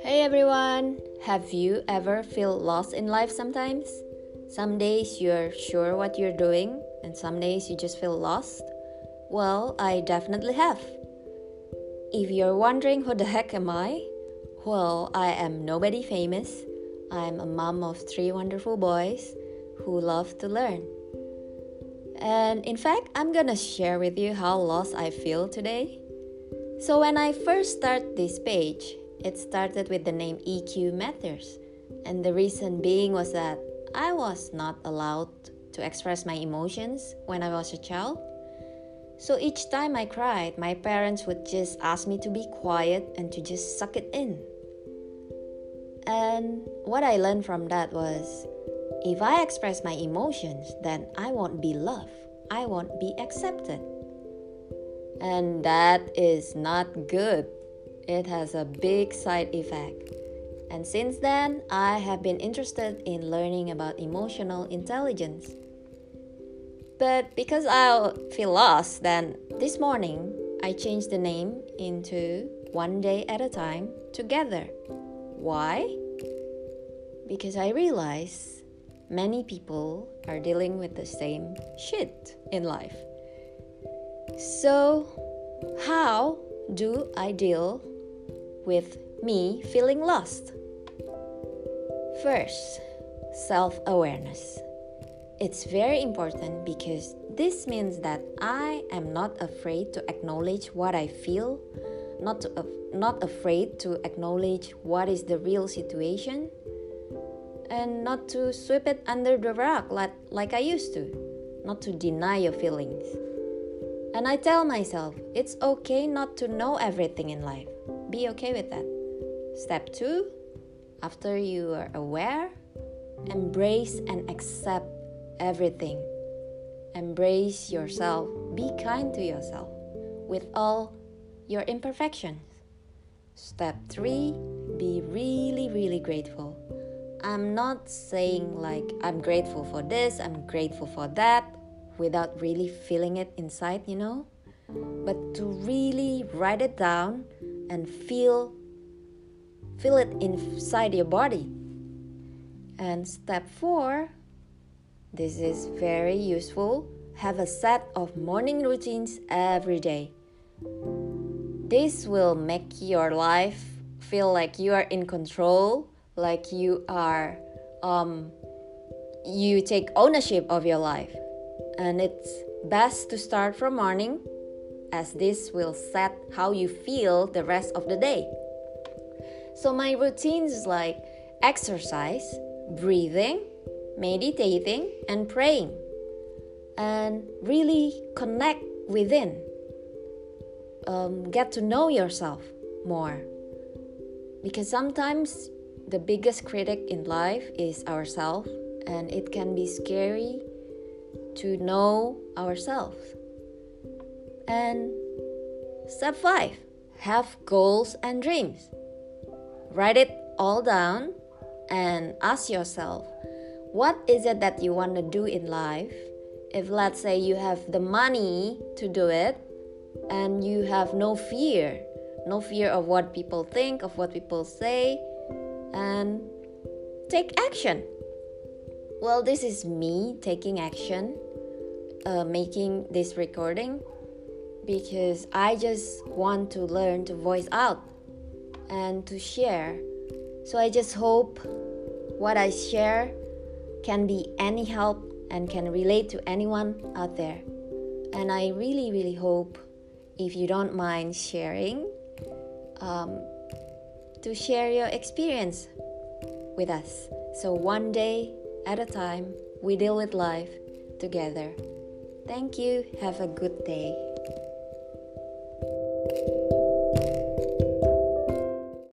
Hey everyone, have you ever feel lost in life sometimes? Some days you're sure what you're doing and some days you just feel lost? Well, I definitely have. If you're wondering who the heck am I? Well, I am nobody famous. I'm a mom of three wonderful boys who love to learn. And in fact, I'm gonna share with you how lost I feel today. So, when I first start this page, it started with the name EQ Matters. And the reason being was that I was not allowed to express my emotions when I was a child. So each time I cried, my parents would just ask me to be quiet and to just suck it in. And what I learned from that was if I express my emotions, then I won't be loved, I won't be accepted. And that is not good. It has a big side effect. And since then, I have been interested in learning about emotional intelligence. But because I feel lost, then this morning I changed the name into One Day at a Time Together. Why? Because I realize many people are dealing with the same shit in life. So, how do I deal with me feeling lost? First, self awareness. It's very important because this means that I am not afraid to acknowledge what I feel, not, to, not afraid to acknowledge what is the real situation, and not to sweep it under the rug like, like I used to, not to deny your feelings. And I tell myself, it's okay not to know everything in life. Be okay with that. Step two, after you are aware, embrace and accept everything. Embrace yourself. Be kind to yourself with all your imperfections. Step three, be really, really grateful. I'm not saying like I'm grateful for this, I'm grateful for that, without really feeling it inside, you know? But to really write it down and feel feel it inside your body. And step 4, this is very useful. Have a set of morning routines every day. This will make your life feel like you are in control, like you are um, you take ownership of your life. And it's best to start from morning as this will set how you feel the rest of the day. So my routines is like exercise, breathing, meditating, and praying. And really connect within. Um, get to know yourself more. Because sometimes the biggest critic in life is ourselves, and it can be scary to know ourselves. And step five have goals and dreams. Write it all down and ask yourself what is it that you want to do in life? If, let's say, you have the money to do it and you have no fear, no fear of what people think, of what people say, and take action. Well, this is me taking action, uh, making this recording because I just want to learn to voice out and to share. So I just hope what I share can be any help and can relate to anyone out there. And I really, really hope, if you don't mind sharing, um, to share your experience with us. So, one day at a time, we deal with life together. Thank you. Have a good day.